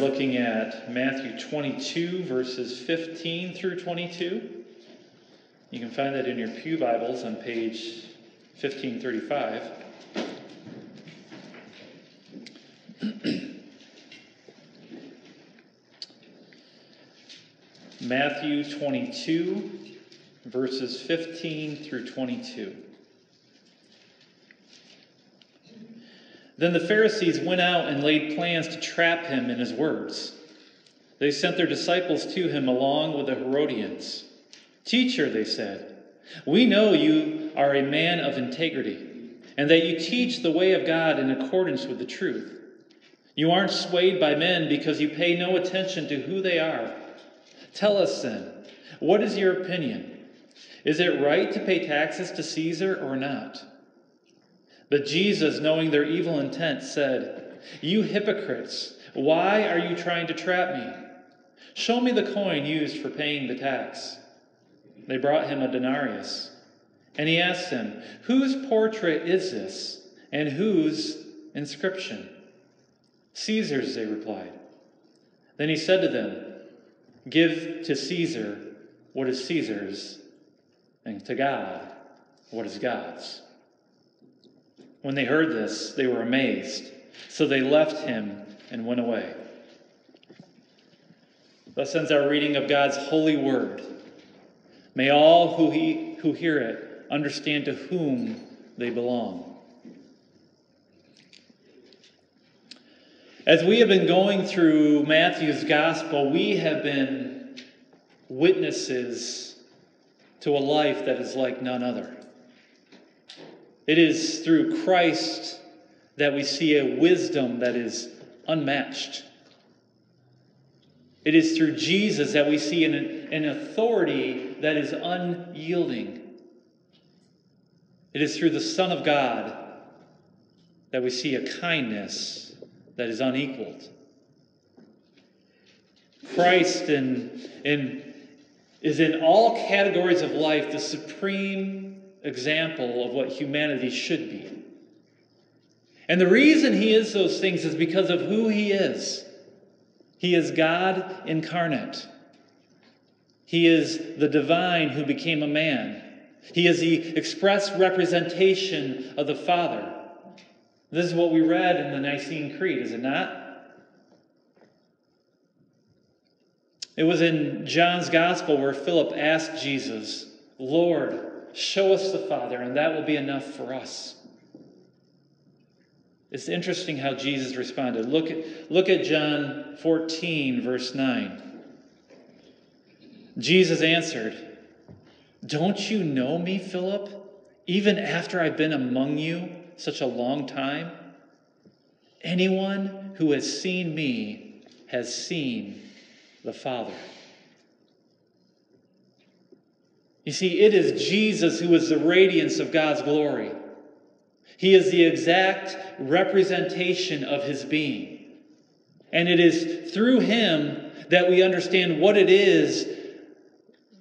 looking at Matthew 22, verses 15 through 22. You can find that in your Pew Bibles on page 1535. Matthew 22, verses 15 through 22. Then the Pharisees went out and laid plans to trap him in his words. They sent their disciples to him along with the Herodians. Teacher, they said, we know you are a man of integrity, and that you teach the way of God in accordance with the truth. You aren't swayed by men because you pay no attention to who they are. Tell us then, what is your opinion? Is it right to pay taxes to Caesar or not? But Jesus, knowing their evil intent, said, You hypocrites, why are you trying to trap me? Show me the coin used for paying the tax. They brought him a denarius. And he asked them, Whose portrait is this, and whose inscription? Caesar's, they replied. Then he said to them, Give to Caesar what is Caesar's, and to God what is God's. When they heard this, they were amazed. So they left him and went away. Thus ends our reading of God's holy word. May all who, he, who hear it understand to whom they belong. As we have been going through Matthew's gospel, we have been witnesses to a life that is like none other. It is through Christ that we see a wisdom that is unmatched. It is through Jesus that we see an, an authority that is unyielding. It is through the Son of God that we see a kindness that is unequaled. Christ in, in, is in all categories of life the supreme example of what humanity should be. And the reason he is those things is because of who he is. He is God incarnate. He is the divine who became a man. He is the express representation of the Father. This is what we read in the Nicene Creed, is it not? It was in John's Gospel where Philip asked Jesus, Lord, Show us the Father, and that will be enough for us. It's interesting how Jesus responded. Look at, look at John 14, verse 9. Jesus answered, Don't you know me, Philip, even after I've been among you such a long time? Anyone who has seen me has seen the Father. You see, it is Jesus who is the radiance of God's glory. He is the exact representation of his being. And it is through him that we understand what it is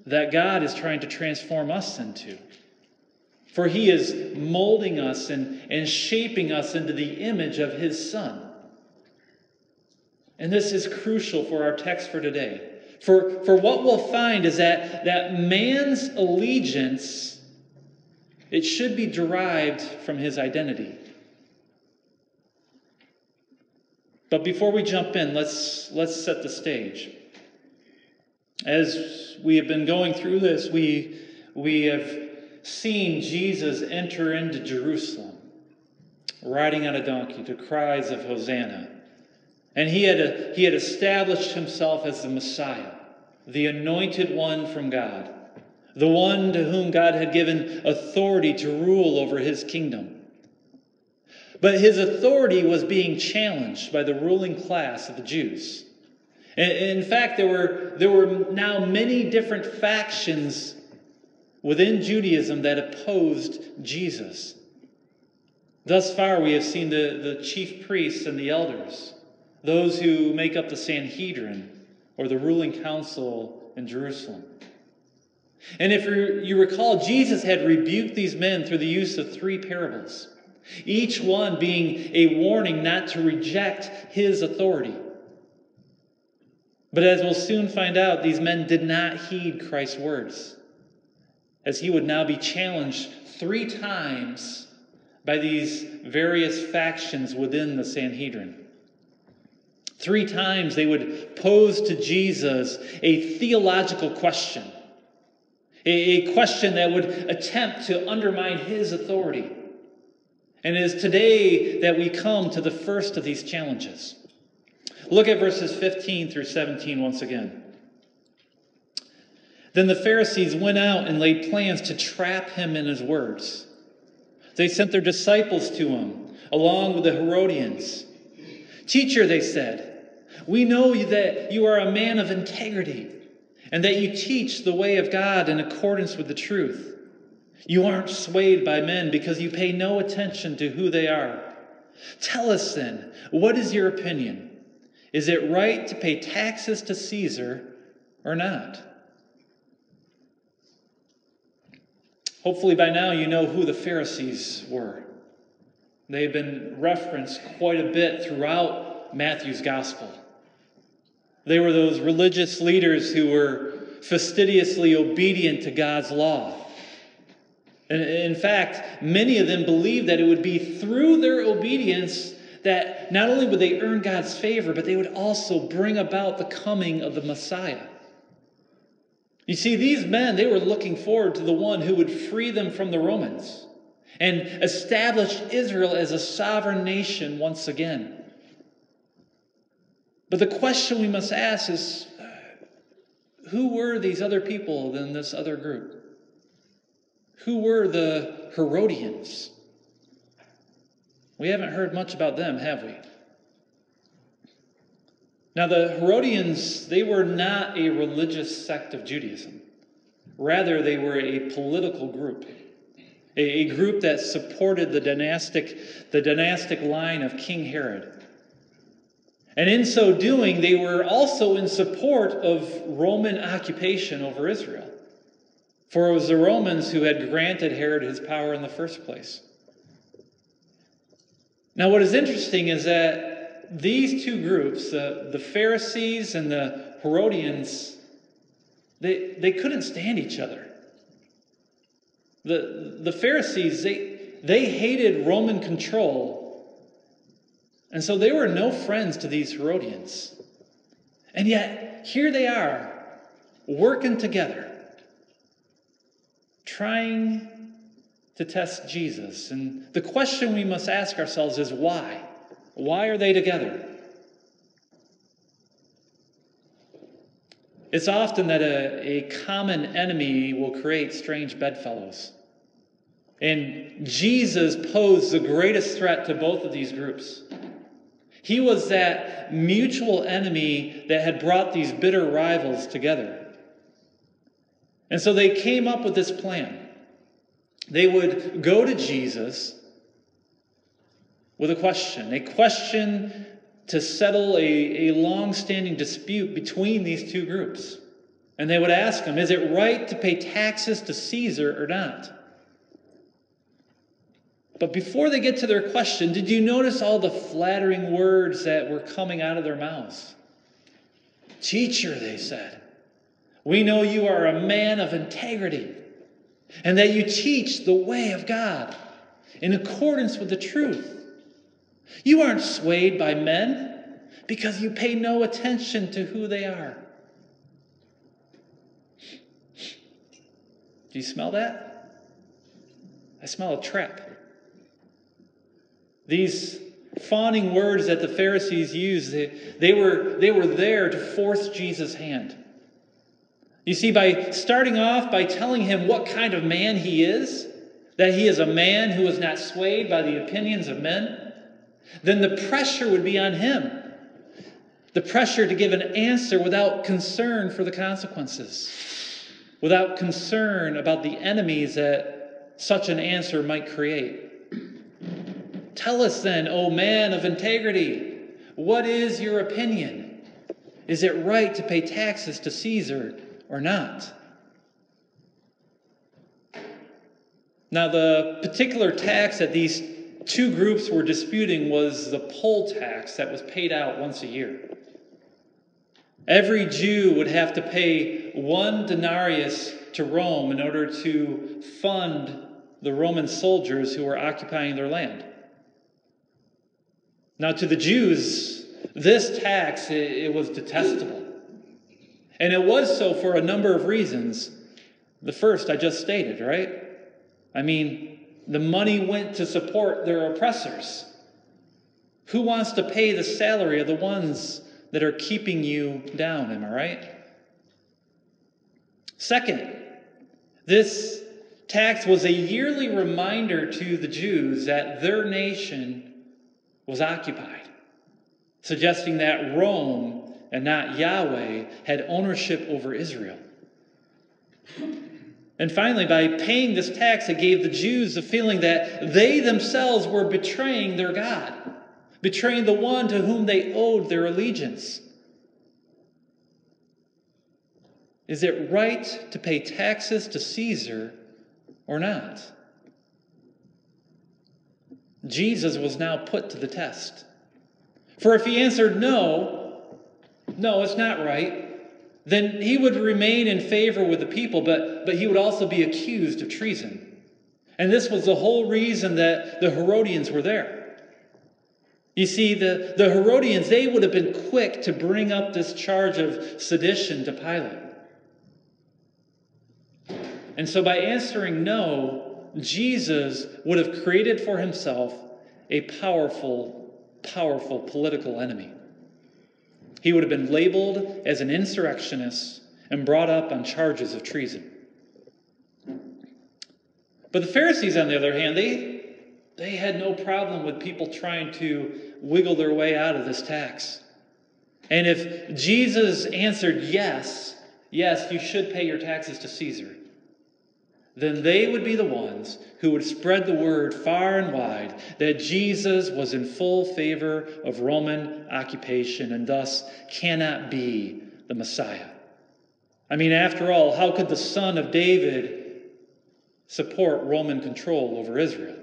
that God is trying to transform us into. For he is molding us and, and shaping us into the image of his Son. And this is crucial for our text for today. For, for what we'll find is that, that man's allegiance, it should be derived from his identity. But before we jump in, let's, let's set the stage. As we have been going through this, we, we have seen Jesus enter into Jerusalem, riding on a donkey to cries of Hosanna. And he had, a, he had established himself as the Messiah, the anointed one from God, the one to whom God had given authority to rule over his kingdom. But his authority was being challenged by the ruling class of the Jews. In fact, there were, there were now many different factions within Judaism that opposed Jesus. Thus far, we have seen the, the chief priests and the elders those who make up the Sanhedrin or the ruling council in Jerusalem. And if you recall, Jesus had rebuked these men through the use of three parables, each one being a warning not to reject his authority. But as we'll soon find out, these men did not heed Christ's words, as he would now be challenged three times by these various factions within the Sanhedrin. Three times they would pose to Jesus a theological question, a question that would attempt to undermine his authority. And it is today that we come to the first of these challenges. Look at verses 15 through 17 once again. Then the Pharisees went out and laid plans to trap him in his words. They sent their disciples to him, along with the Herodians. Teacher, they said, we know that you are a man of integrity and that you teach the way of God in accordance with the truth. You aren't swayed by men because you pay no attention to who they are. Tell us then, what is your opinion? Is it right to pay taxes to Caesar or not? Hopefully, by now, you know who the Pharisees were. They've been referenced quite a bit throughout Matthew's gospel. They were those religious leaders who were fastidiously obedient to God's law. And in fact, many of them believed that it would be through their obedience that not only would they earn God's favor, but they would also bring about the coming of the Messiah. You see, these men, they were looking forward to the one who would free them from the Romans and establish Israel as a sovereign nation once again. But the question we must ask is who were these other people than this other group? Who were the Herodians? We haven't heard much about them, have we? Now, the Herodians, they were not a religious sect of Judaism. Rather, they were a political group, a, group that supported the dynastic, the dynastic line of King Herod. And in so doing, they were also in support of Roman occupation over Israel. For it was the Romans who had granted Herod his power in the first place. Now, what is interesting is that these two groups, the, the Pharisees and the Herodians, they, they couldn't stand each other. The, the Pharisees, they, they hated Roman control, and so they were no friends to these Herodians. And yet, here they are, working together trying to test Jesus. And the question we must ask ourselves is why? Why are they together? It's often that a, a common enemy will create strange bedfellows. And Jesus posed the greatest threat to both of these groups. He was that mutual enemy that had brought these bitter rivals together. And so they came up with this plan. They would go to Jesus with a question, a question to settle a, a long standing dispute between these two groups. And they would ask him, Is it right to pay taxes to Caesar or not? But before they get to their question, did you notice all the flattering words that were coming out of their mouths? Teacher, they said. We know you are a man of integrity and that you teach the way of God in accordance with the truth. You aren't swayed by men because you pay no attention to who they are. Do you smell that? I smell a trap. These fawning words that the Pharisees used, they, they, were, they were there to force Jesus' hand. You see, by starting off by telling him what kind of man he is, that he is a man who is not swayed by the opinions of men, then the pressure would be on him. The pressure to give an answer without concern for the consequences, without concern about the enemies that such an answer might create. Tell us then, O man of integrity, what is your opinion? Is it right to pay taxes to Caesar or not. Now, the particular tax that these two groups were disputing was the poll tax that was paid out once a year. Every Jew would have to pay one denarius to Rome in order to fund the Roman soldiers who were occupying their land. Now, to the Jews, this tax it, was detestable. And it was so for a number of reasons. The first I just stated, right? I mean, the money went to support their oppressors. Who wants to pay the salary of the ones that are keeping you down? Am I right? Second, this tax was a yearly reminder to the Jews that their nation was occupied, suggesting that Rome and not Yahweh had ownership over Israel. And finally, by paying this tax, it gave the Jews the feeling that they themselves were betraying their God, betraying the one to whom they owed their allegiance. Is it right to pay taxes to Caesar or not? Jesus was now put to the test. For if he answered no, no, it's not right, then he would remain in favor with the people, but, but he would also be accused of treason. And this was the whole reason that the Herodians were there. You see, the, the Herodians, they would have been quick to bring up this charge of sedition to Pilate. And so, by answering no, Jesus would have created for himself a powerful, powerful political enemy. He would have been labeled as an insurrectionist and brought up on charges of treason. But the Pharisees, on the other hand, they, they had no problem with people trying to wiggle their way out of this tax. And if Jesus answered yes, yes, you should pay your taxes to Caesar, then they would be the ones who would spread the word far and wide that Jesus was in full favor of Roman occupation and thus cannot be the Messiah. I mean, after all, how could the son of David support Roman control over Israel?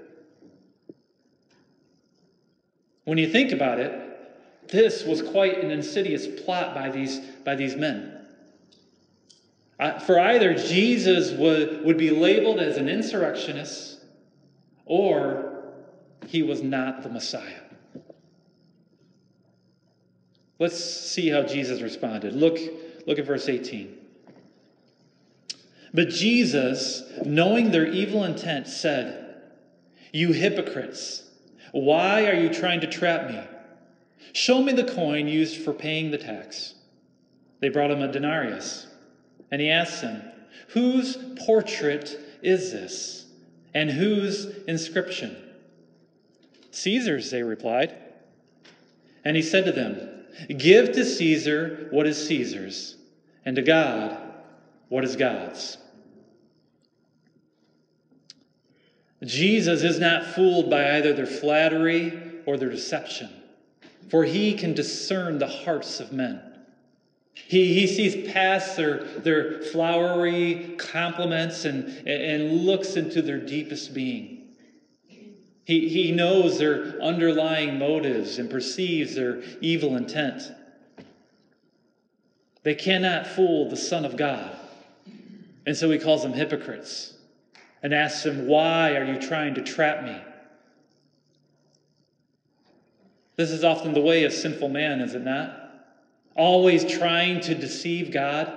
When you think about it, this was quite an insidious plot by these, by these men. For either Jesus would, would be labeled as an insurrectionist or he was not the Messiah. Let's see how Jesus responded. Look, look at verse 18. But Jesus, knowing their evil intent, said, You hypocrites, why are you trying to trap me? Show me the coin used for paying the tax. They brought him a denarius. And he asks him, Whose portrait is this? And whose inscription? Caesar's, they replied. And he said to them, Give to Caesar what is Caesar's, and to God what is God's. Jesus is not fooled by either their flattery or their deception, for he can discern the hearts of men. He, he sees past their, their flowery compliments and, and looks into their deepest being. He, he knows their underlying motives and perceives their evil intent. They cannot fool the Son of God. And so he calls them hypocrites and asks them, Why are you trying to trap me? This is often the way of sinful man, is it not? Always trying to deceive God.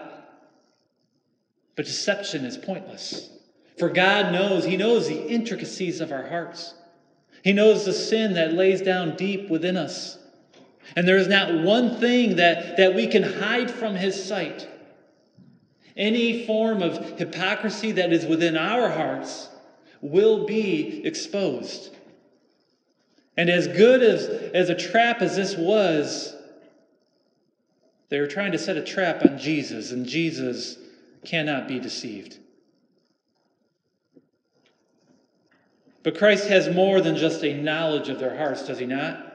But deception is pointless. For God knows, He knows the intricacies of our hearts. He knows the sin that lays down deep within us. And there is not one thing that, that we can hide from His sight. Any form of hypocrisy that is within our hearts will be exposed. And as good as, as a trap as this was, they were trying to set a trap on Jesus, and Jesus cannot be deceived. But Christ has more than just a knowledge of their hearts, does he not?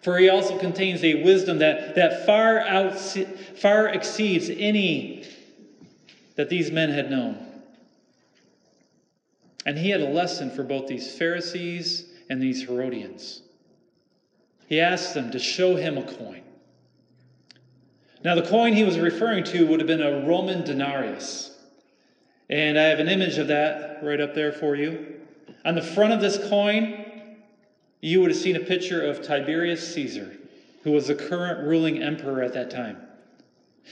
For he also contains a wisdom that, that far, out, far exceeds any that these men had known. And he had a lesson for both these Pharisees and these Herodians. He asked them to show him a coin. Now, the coin he was referring to would have been a Roman denarius. And I have an image of that right up there for you. On the front of this coin, you would have seen a picture of Tiberius Caesar, who was the current ruling emperor at that time.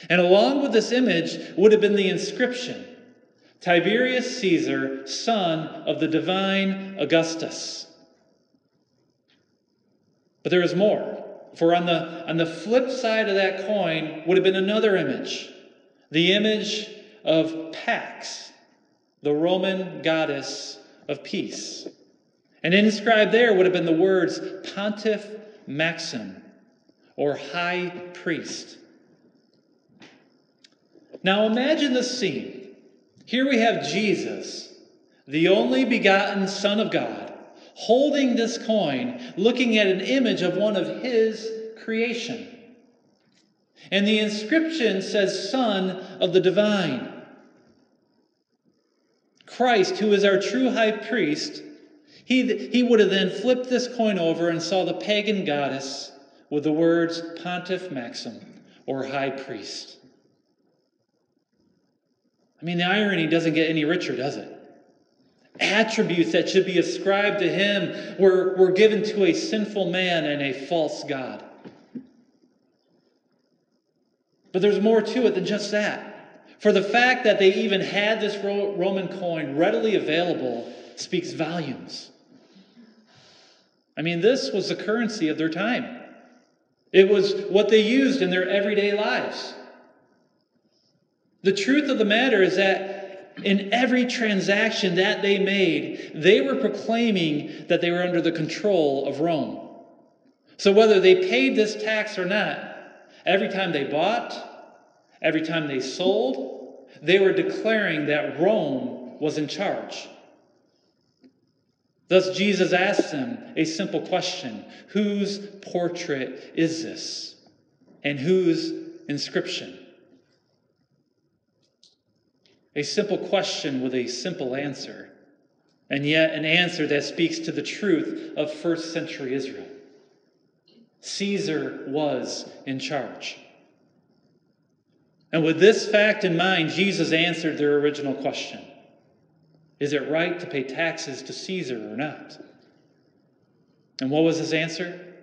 And along with this image would have been the inscription Tiberius Caesar, son of the divine Augustus. But there is more. For on the, on the flip side of that coin would have been another image the image of Pax, the Roman goddess of peace. And inscribed there would have been the words Pontiff Maxim, or High Priest. Now imagine the scene. Here we have Jesus, the only begotten Son of God, holding this coin, looking at an image of one of his creation. And the inscription says, Son of the Divine. Christ, who is our true high priest, he, he would have then flipped this coin over and saw the pagan goddess with the words Pontiff Maxim, or High Priest. I mean, the irony doesn't get any richer, does it? Attributes that should be ascribed to him were, were given to a sinful man and a false God. But there's more to it than just that. For the fact that they even had this Roman coin readily available speaks volumes. I mean, this was the currency of their time, it was what they used in their everyday lives. The truth of the matter is that in every transaction that they made, they were proclaiming that they were under the control of Rome. So whether they paid this tax or not, every time they bought, every time they sold, they were declaring that Rome was in charge. Thus, Jesus asked them a simple question Whose portrait is this? And whose inscription? A simple question with a simple answer, and yet an answer that speaks to the truth of first century Israel. Caesar was in charge. And with this fact in mind, Jesus answered their original question Is it right to pay taxes to Caesar or not? And what was his answer?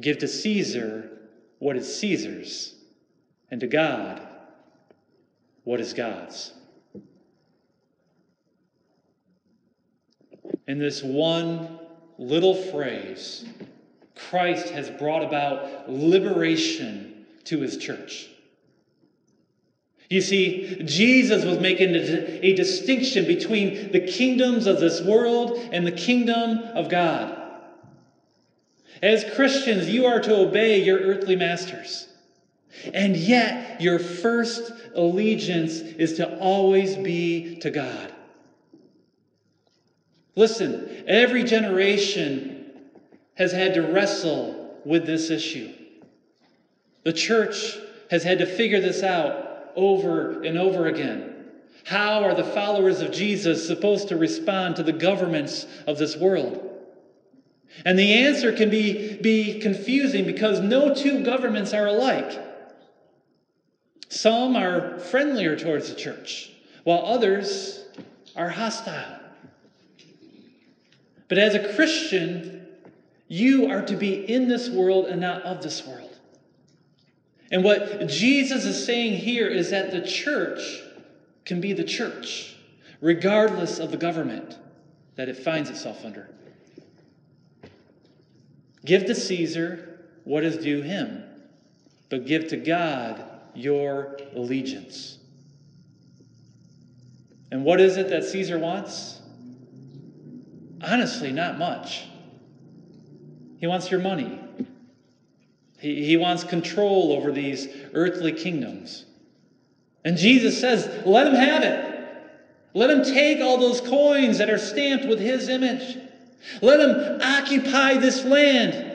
Give to Caesar what is Caesar's, and to God what is God's. In this one little phrase, Christ has brought about liberation to his church. You see, Jesus was making a distinction between the kingdoms of this world and the kingdom of God. As Christians, you are to obey your earthly masters. And yet, your first allegiance is to always be to God. Listen, every generation has had to wrestle with this issue. The church has had to figure this out over and over again. How are the followers of Jesus supposed to respond to the governments of this world? And the answer can be, be confusing because no two governments are alike. Some are friendlier towards the church, while others are hostile. But as a Christian, you are to be in this world and not of this world. And what Jesus is saying here is that the church can be the church, regardless of the government that it finds itself under. Give to Caesar what is due him, but give to God your allegiance. And what is it that Caesar wants? Honestly, not much. He wants your money. He, he wants control over these earthly kingdoms. And Jesus says, let him have it. Let him take all those coins that are stamped with his image. Let him occupy this land.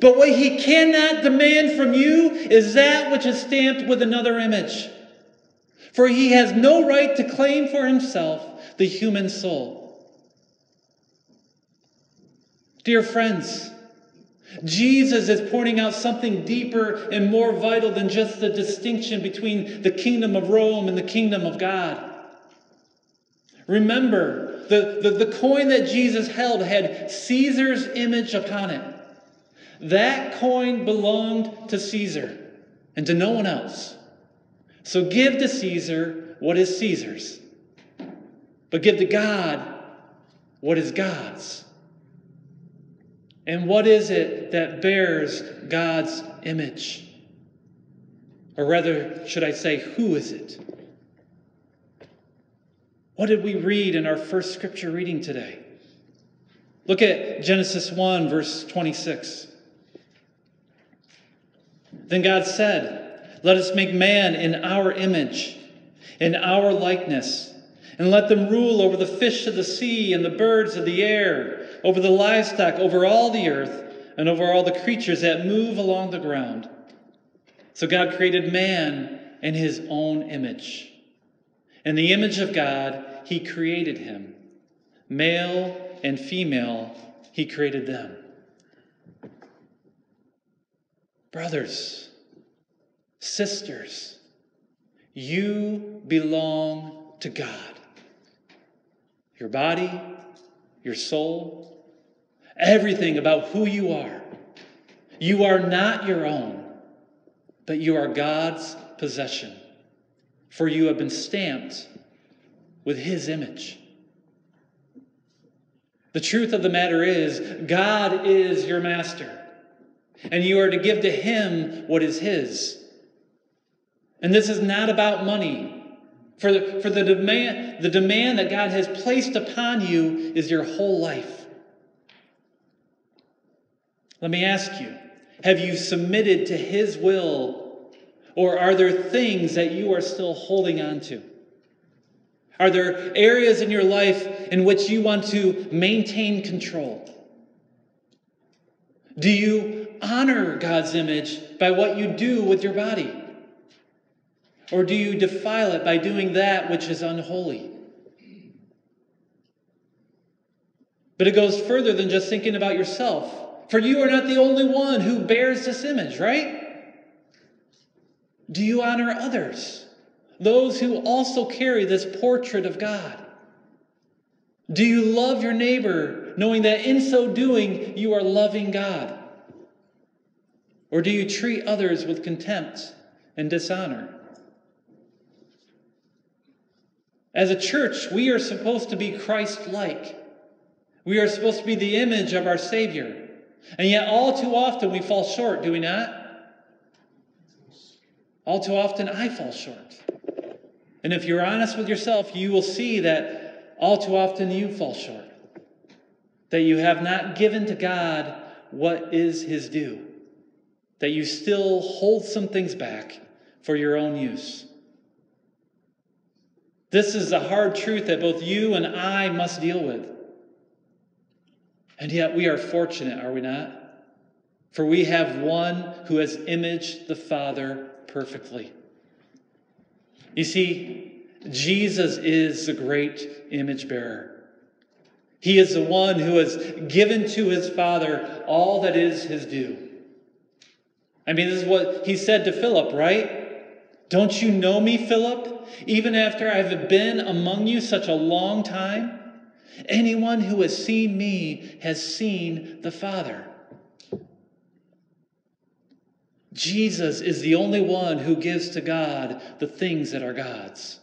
But what he cannot demand from you is that which is stamped with another image. For he has no right to claim for himself the human soul. Dear friends, Jesus is pointing out something deeper and more vital than just the distinction between the kingdom of Rome and the kingdom of God. Remember, the, the, the coin that Jesus held had Caesar's image upon it. That coin belonged to Caesar and to no one else. So give to Caesar what is Caesar's, but give to God what is God's. And what is it that bears God's image? Or rather, should I say, who is it? What did we read in our first scripture reading today? Look at Genesis 1, verse 26. Then God said, Let us make man in our image, in our likeness, and let them rule over the fish of the sea and the birds of the air, over the livestock, over all the earth, and over all the creatures that move along the ground. So God created man in his own image. In the image of God, he created him. Male and female, he created them. Brothers, sisters, you belong to God. Your body, your soul, everything about who you are. You are not your own, but you are God's possession for you have been stamped with His image. The truth of the matter is, God is your master, and you are to give to Him what is His. And this is not about money. For the, for the demand, the demand that God has placed upon you is your whole life. Let me ask you have you submitted to His will or are there things that you are still holding on to? Are there areas in your life in which you want to maintain control? Do you honor God's image by what you do with your body? Or do you defile it by doing that which is unholy? But it goes further than just thinking about yourself. For you are not the only one who bears this image, right? Do you honor others? Those who also carry this portrait of God? Do you love your neighbor, knowing that in so doing you are loving God? Or do you treat others with contempt and dishonor? As a church, we are supposed to be Christ like. We are supposed to be the image of our Savior. And yet, all too often, we fall short, do we not? All too often, I fall short. And if you're honest with yourself, you will see that all too often you fall short. That you have not given to God what is His due. That you still hold some things back for your own use. This is a hard truth that both you and I must deal with. And yet we are fortunate, are we not? For we have one who has imaged the Father perfectly. You see, Jesus is the great image bearer. He is the one who has given to his Father all that is his due. I mean, this is what he said to Philip, right? Don't you know me, Philip? Even after I've been among you such a long time? Anyone who has seen me has seen the Father. Jesus is the only one who gives to God the things that are God's.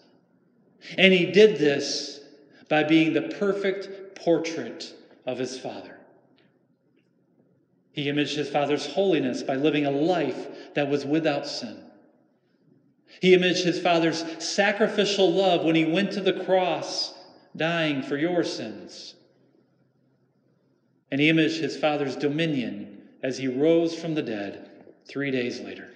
And he did this by being the perfect portrait of his Father. He imaged his Father's holiness by living a life that was without sin. He imaged his Father's sacrificial love when he went to the cross, dying for your sins. And he imaged his Father's dominion as he rose from the dead three days later.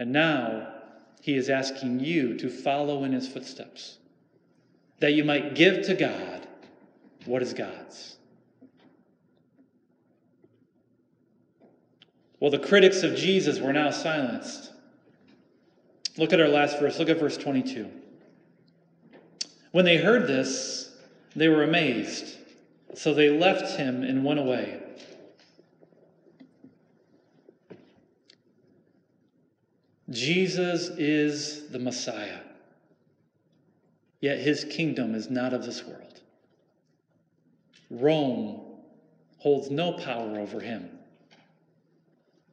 And now he is asking you to follow in his footsteps, that you might give to God what is God's. Well, the critics of Jesus were now silenced. Look at our last verse. Look at verse 22. When they heard this, they were amazed. So they left him and went away. Jesus is the Messiah, yet his kingdom is not of this world. Rome holds no power over him.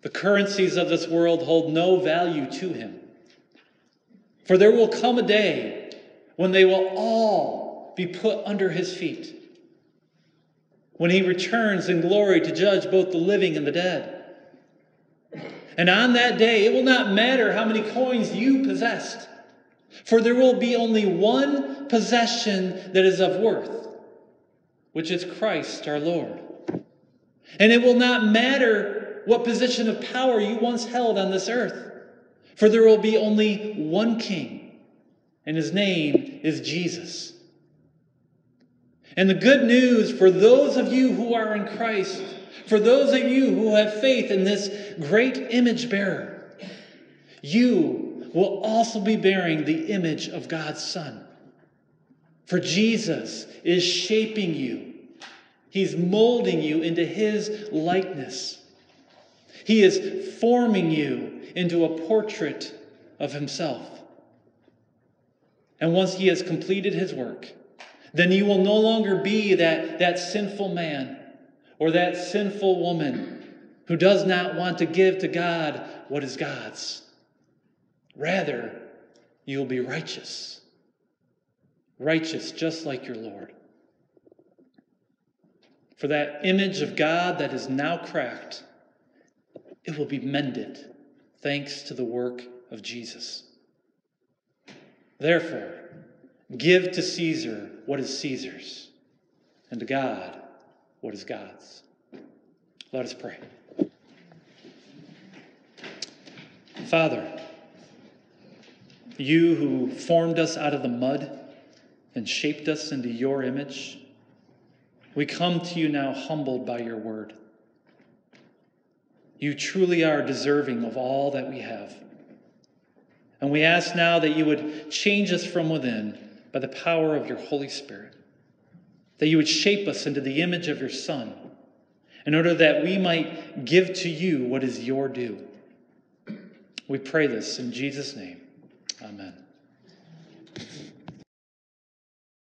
The currencies of this world hold no value to him. For there will come a day when they will all be put under his feet. When he returns in glory to judge both the living and the dead. And on that day, it will not matter how many coins you possessed, for there will be only one possession that is of worth, which is Christ our Lord. And it will not matter what position of power you once held on this earth, for there will be only one king, and his name is Jesus. And the good news for those of you who are in Christ for those of you who have faith in this great image bearer, you will also be bearing the image of God's Son. For Jesus is shaping you, He's molding you into His likeness. He is forming you into a portrait of Himself. And once He has completed His work, then you will no longer be that, that sinful man or that sinful woman who does not want to give to God what is God's. Rather, you'll be righteous. Righteous, just like your Lord. For that image of God that is now cracked, it will be mended thanks to the work of Jesus. Therefore, give to Caesar what is Caesar's, and to God what is God's. Let us pray. Father, you who formed us out of the mud and shaped us into your image, we come to you now humbled by your word. You truly are deserving of all that we have. And we ask now that you would change us from within by the power of your Holy Spirit that you would shape us into the image of your Son, in order that we might give to you what is your due. We pray this in Jesus' name. Amen.